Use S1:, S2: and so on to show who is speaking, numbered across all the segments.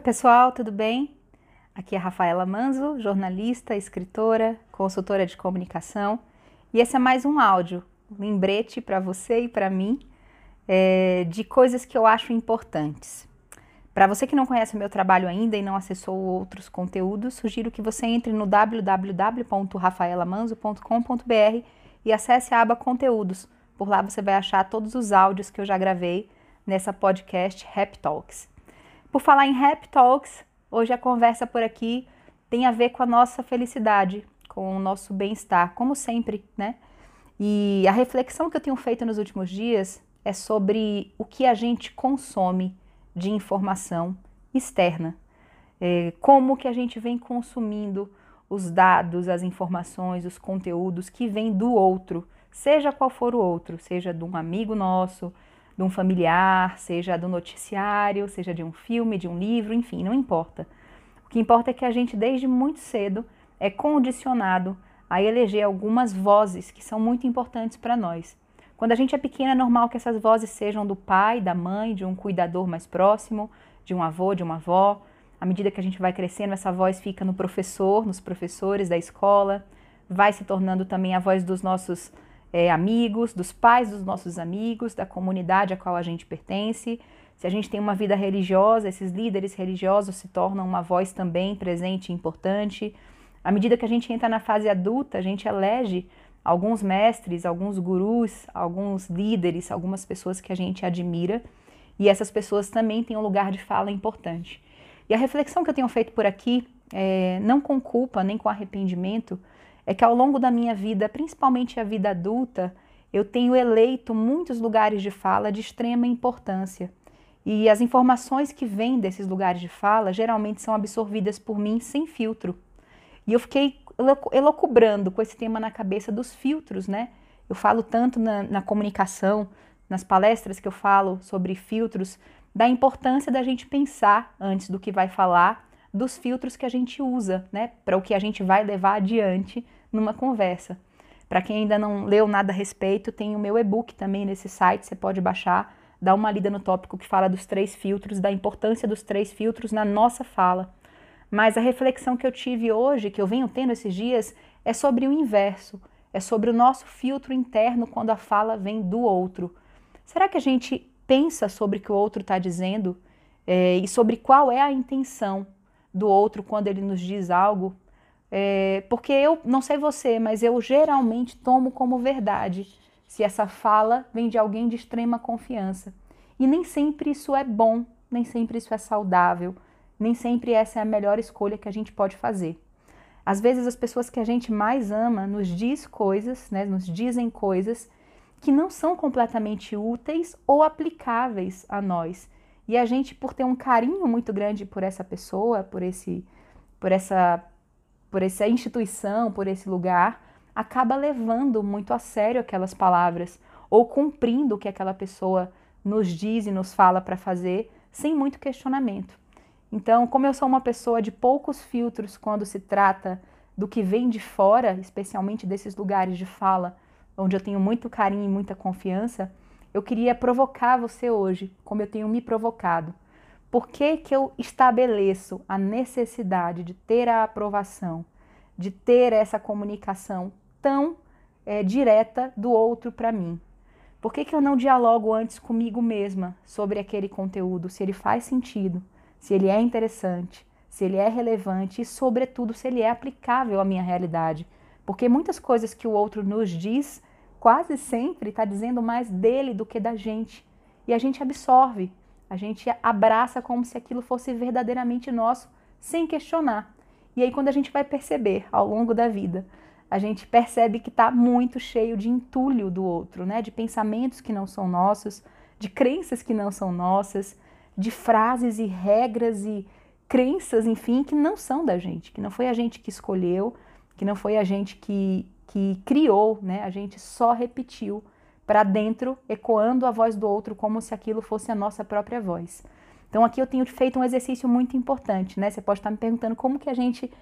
S1: Oi, pessoal, tudo bem? Aqui é Rafaela Manzo, jornalista, escritora, consultora de comunicação, e esse é mais um áudio, um lembrete para você e para mim é, de coisas que eu acho importantes. Para você que não conhece o meu trabalho ainda e não acessou outros conteúdos, sugiro que você entre no www.rafaelamanzo.com.br e acesse a aba Conteúdos. Por lá você vai achar todos os áudios que eu já gravei nessa podcast Rap Talks. Por falar em Rap Talks, hoje a conversa por aqui tem a ver com a nossa felicidade, com o nosso bem-estar, como sempre, né? E a reflexão que eu tenho feito nos últimos dias é sobre o que a gente consome de informação externa. É, como que a gente vem consumindo os dados, as informações, os conteúdos que vêm do outro, seja qual for o outro, seja de um amigo nosso, de um familiar, seja do noticiário, seja de um filme, de um livro, enfim, não importa. O que importa é que a gente, desde muito cedo, é condicionado a eleger algumas vozes que são muito importantes para nós. Quando a gente é pequena, é normal que essas vozes sejam do pai, da mãe, de um cuidador mais próximo, de um avô, de uma avó. À medida que a gente vai crescendo, essa voz fica no professor, nos professores da escola, vai se tornando também a voz dos nossos é, amigos, dos pais dos nossos amigos, da comunidade a qual a gente pertence. Se a gente tem uma vida religiosa, esses líderes religiosos se tornam uma voz também presente e importante. À medida que a gente entra na fase adulta, a gente elege alguns mestres, alguns gurus, alguns líderes, algumas pessoas que a gente admira, e essas pessoas também têm um lugar de fala importante. E a reflexão que eu tenho feito por aqui, é, não com culpa nem com arrependimento, é que ao longo da minha vida, principalmente a vida adulta, eu tenho eleito muitos lugares de fala de extrema importância. E as informações que vêm desses lugares de fala geralmente são absorvidas por mim sem filtro. E eu fiquei elocubrando com esse tema na cabeça dos filtros, né? Eu falo tanto na, na comunicação, nas palestras que eu falo sobre filtros, da importância da gente pensar antes do que vai falar dos filtros que a gente usa, né, para o que a gente vai levar adiante numa conversa. Para quem ainda não leu nada a respeito, tem o meu e-book também nesse site, você pode baixar, dar uma lida no tópico que fala dos três filtros, da importância dos três filtros na nossa fala. Mas a reflexão que eu tive hoje, que eu venho tendo esses dias, é sobre o inverso, é sobre o nosso filtro interno quando a fala vem do outro. Será que a gente pensa sobre o que o outro está dizendo é, e sobre qual é a intenção do outro quando ele nos diz algo, é, porque eu não sei você, mas eu geralmente tomo como verdade se essa fala vem de alguém de extrema confiança. E nem sempre isso é bom, nem sempre isso é saudável, nem sempre essa é a melhor escolha que a gente pode fazer. Às vezes as pessoas que a gente mais ama nos diz coisas, né, nos dizem coisas que não são completamente úteis ou aplicáveis a nós. E a gente, por ter um carinho muito grande por essa pessoa, por esse, por essa, por essa instituição, por esse lugar, acaba levando muito a sério aquelas palavras ou cumprindo o que aquela pessoa nos diz e nos fala para fazer, sem muito questionamento. Então, como eu sou uma pessoa de poucos filtros quando se trata do que vem de fora, especialmente desses lugares de fala, onde eu tenho muito carinho e muita confiança, eu queria provocar você hoje, como eu tenho me provocado. Por que, que eu estabeleço a necessidade de ter a aprovação, de ter essa comunicação tão é, direta do outro para mim? Por que, que eu não dialogo antes comigo mesma sobre aquele conteúdo, se ele faz sentido, se ele é interessante, se ele é relevante e, sobretudo, se ele é aplicável à minha realidade? Porque muitas coisas que o outro nos diz quase sempre está dizendo mais dele do que da gente. E a gente absorve, a gente abraça como se aquilo fosse verdadeiramente nosso, sem questionar. E aí, quando a gente vai perceber ao longo da vida, a gente percebe que está muito cheio de entulho do outro, né? De pensamentos que não são nossos, de crenças que não são nossas, de frases e regras e crenças, enfim, que não são da gente, que não foi a gente que escolheu, que não foi a gente que que criou, né? A gente só repetiu para dentro, ecoando a voz do outro como se aquilo fosse a nossa própria voz. Então aqui eu tenho feito um exercício muito importante, né? Você pode estar me perguntando como que a gente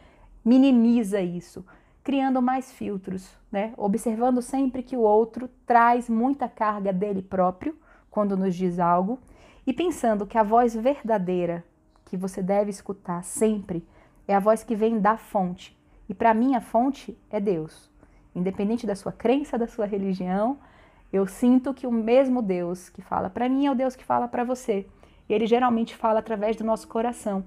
S1: minimiza isso, criando mais filtros, né? Observando sempre que o outro traz muita carga dele próprio quando nos diz algo e pensando que a voz verdadeira que você deve escutar sempre é a voz que vem da fonte. E para mim a fonte é Deus. Independente da sua crença, da sua religião, eu sinto que o mesmo Deus que fala para mim é o Deus que fala para você. E ele geralmente fala através do nosso coração,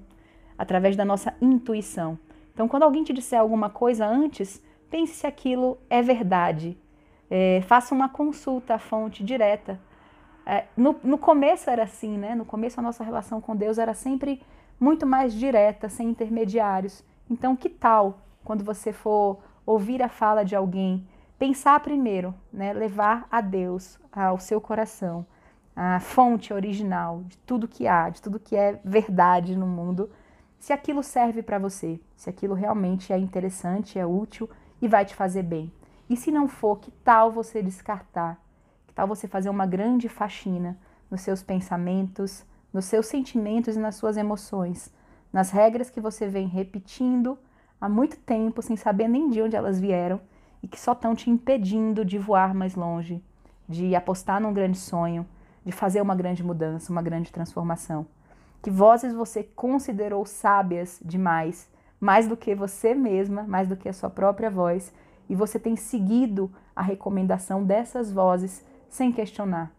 S1: através da nossa intuição. Então, quando alguém te disser alguma coisa antes, pense se aquilo é verdade. É, faça uma consulta à fonte direta. É, no, no começo era assim, né? No começo a nossa relação com Deus era sempre muito mais direta, sem intermediários. Então, que tal quando você for ouvir a fala de alguém, pensar primeiro, né? Levar a Deus ao seu coração, a fonte original de tudo que há, de tudo que é verdade no mundo, se aquilo serve para você, se aquilo realmente é interessante, é útil e vai te fazer bem. E se não for, que tal você descartar? Que tal você fazer uma grande faxina nos seus pensamentos, nos seus sentimentos e nas suas emoções, nas regras que você vem repetindo há muito tempo sem saber nem de onde elas vieram e que só estão te impedindo de voar mais longe, de apostar num grande sonho, de fazer uma grande mudança, uma grande transformação. Que vozes você considerou sábias demais, mais do que você mesma, mais do que a sua própria voz, e você tem seguido a recomendação dessas vozes sem questionar.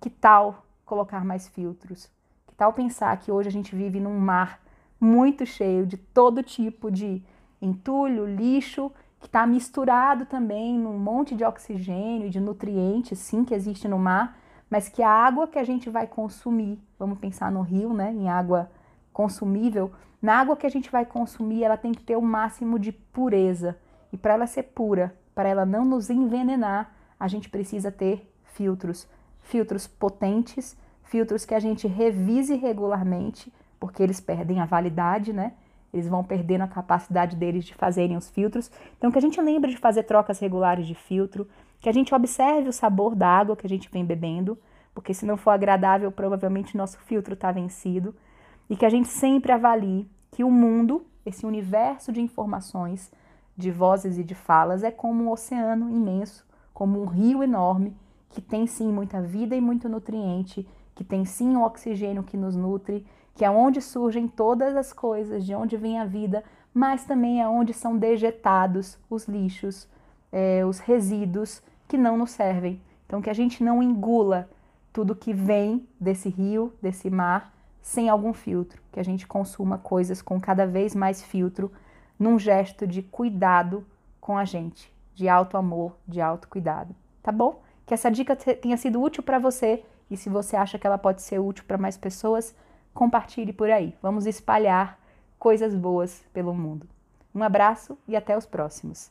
S1: Que tal colocar mais filtros? Que tal pensar que hoje a gente vive num mar muito cheio de todo tipo de entulho, lixo, que está misturado também num monte de oxigênio de nutrientes, sim, que existe no mar, mas que a água que a gente vai consumir, vamos pensar no rio, né, em água consumível, na água que a gente vai consumir, ela tem que ter o máximo de pureza. E para ela ser pura, para ela não nos envenenar, a gente precisa ter filtros, filtros potentes, filtros que a gente revise regularmente, porque eles perdem a validade, né? Eles vão perdendo a capacidade deles de fazerem os filtros. Então, que a gente lembre de fazer trocas regulares de filtro, que a gente observe o sabor da água que a gente vem bebendo, porque se não for agradável, provavelmente nosso filtro está vencido, e que a gente sempre avalie que o mundo, esse universo de informações, de vozes e de falas é como um oceano imenso, como um rio enorme, que tem sim muita vida e muito nutriente, que tem sim o oxigênio que nos nutre, que é onde surgem todas as coisas, de onde vem a vida, mas também é onde são dejetados os lixos, é, os resíduos que não nos servem. Então, que a gente não engula tudo que vem desse rio, desse mar, sem algum filtro, que a gente consuma coisas com cada vez mais filtro num gesto de cuidado com a gente, de alto amor, de alto cuidado, tá bom? Que essa dica tenha sido útil para você e se você acha que ela pode ser útil para mais pessoas, compartilhe por aí. Vamos espalhar coisas boas pelo mundo. Um abraço e até os próximos.